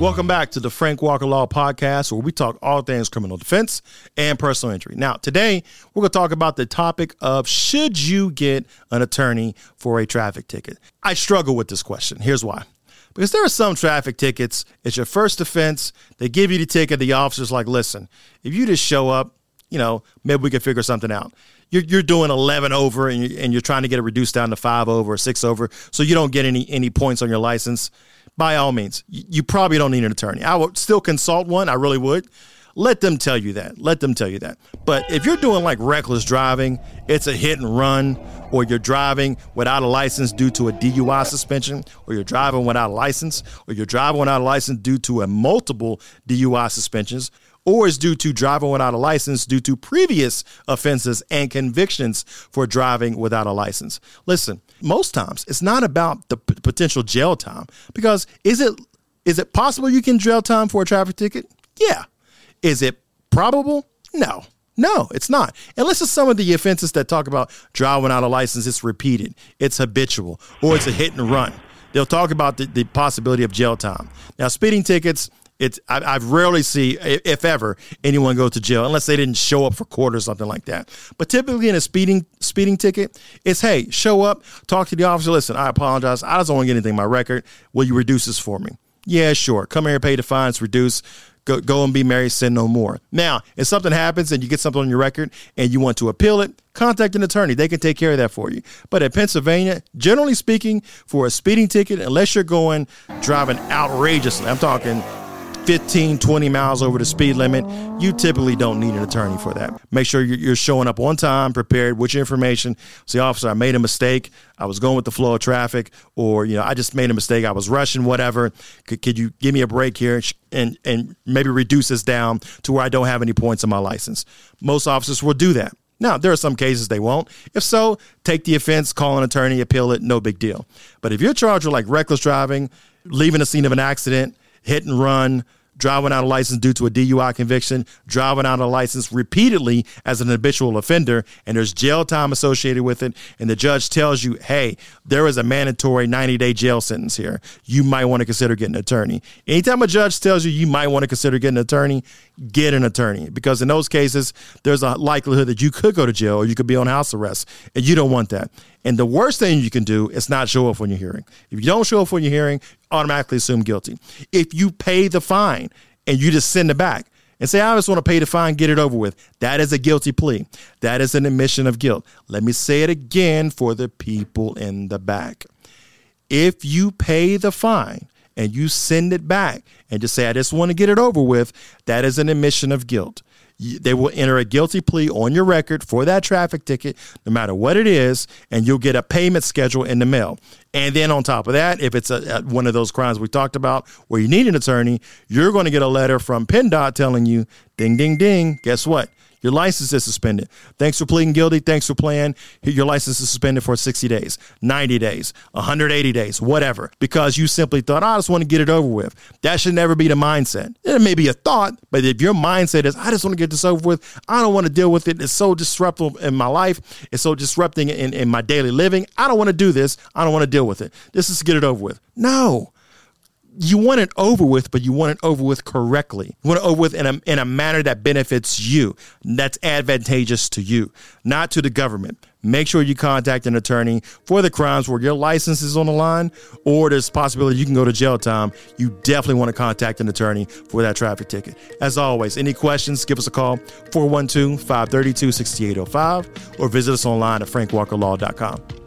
Welcome back to the Frank Walker Law Podcast, where we talk all things criminal defense and personal injury. Now, today we're going to talk about the topic of should you get an attorney for a traffic ticket? I struggle with this question. Here's why. Because there are some traffic tickets, it's your first offense, they give you the ticket, the officer's like, listen, if you just show up, you know, maybe we can figure something out. You're, you're doing 11 over and you're, and you're trying to get it reduced down to five over or six over, so you don't get any any points on your license by all means, you probably don't need an attorney. I would still consult one. I really would. Let them tell you that. Let them tell you that. But if you're doing like reckless driving, it's a hit and run, or you're driving without a license due to a DUI suspension, or you're driving without a license, or you're driving without a license due to a multiple DUI suspensions, or is due to driving without a license due to previous offenses and convictions for driving without a license. Listen, most times it's not about the p- potential jail time because is it is it possible you can jail time for a traffic ticket? Yeah. Is it probable? No. No, it's not. Unless it's some of the offenses that talk about driving without a license, it's repeated, it's habitual, or it's a hit and run. They'll talk about the, the possibility of jail time. Now, speeding tickets, it's I, I rarely see, if ever, anyone go to jail unless they didn't show up for court or something like that. But typically in a speeding speeding ticket, it's hey, show up, talk to the officer. Listen, I apologize. I just don't want to get anything on my record. Will you reduce this for me? Yeah, sure. Come here, pay the fines, reduce. Go, go and be married, sin no more. Now, if something happens and you get something on your record and you want to appeal it, contact an attorney. They can take care of that for you. But in Pennsylvania, generally speaking, for a speeding ticket, unless you're going driving outrageously, I'm talking 15, 20 miles over the speed limit, you typically don't need an attorney for that. Make sure you're showing up on time, prepared with your information. Say, officer, I made a mistake. I was going with the flow of traffic, or you know, I just made a mistake. I was rushing, whatever. Could, could you give me a break here and and maybe reduce this down to where I don't have any points on my license? Most officers will do that. Now, there are some cases they won't. If so, take the offense, call an attorney, appeal it, no big deal. But if you're charged with like reckless driving, leaving the scene of an accident, hit and run, driving out a license due to a DUI conviction, driving out a license repeatedly as an habitual offender, and there's jail time associated with it, and the judge tells you, hey, there is a mandatory 90 day jail sentence here. You might want to consider getting an attorney. Anytime a judge tells you you might want to consider getting an attorney, get an attorney because in those cases, there's a likelihood that you could go to jail or you could be on house arrest, and you don't want that. And the worst thing you can do is not show up when you're hearing. If you don't show up when you're hearing, automatically assume guilty. If you pay the fine and you just send it back and say, I just want to pay the fine, get it over with, that is a guilty plea. That is an admission of guilt. Let me say it again for the people in the back. If you pay the fine and you send it back and just say, I just want to get it over with, that is an admission of guilt they will enter a guilty plea on your record for that traffic ticket, no matter what it is, and you'll get a payment schedule in the mail. And then on top of that, if it's a, a, one of those crimes we talked about where you need an attorney, you're going to get a letter from PennDOT telling you, ding, ding, ding, guess what? Your license is suspended. Thanks for pleading guilty. Thanks for playing. Your license is suspended for 60 days, 90 days, 180 days, whatever, because you simply thought, oh, I just want to get it over with. That should never be the mindset. It may be a thought, but if your mindset is, I just want to get this over with, I don't want to deal with it. It's so disruptive in my life. It's so disrupting in, in my daily living. I don't want to do this. I don't want to deal with it. This is to get it over with. No you want it over with, but you want it over with correctly. You want it over with in a, in a manner that benefits you, that's advantageous to you, not to the government. Make sure you contact an attorney for the crimes where your license is on the line or there's possibility you can go to jail time. You definitely want to contact an attorney for that traffic ticket. As always, any questions, give us a call 412 532 6805 or visit us online at frankwalkerlaw.com.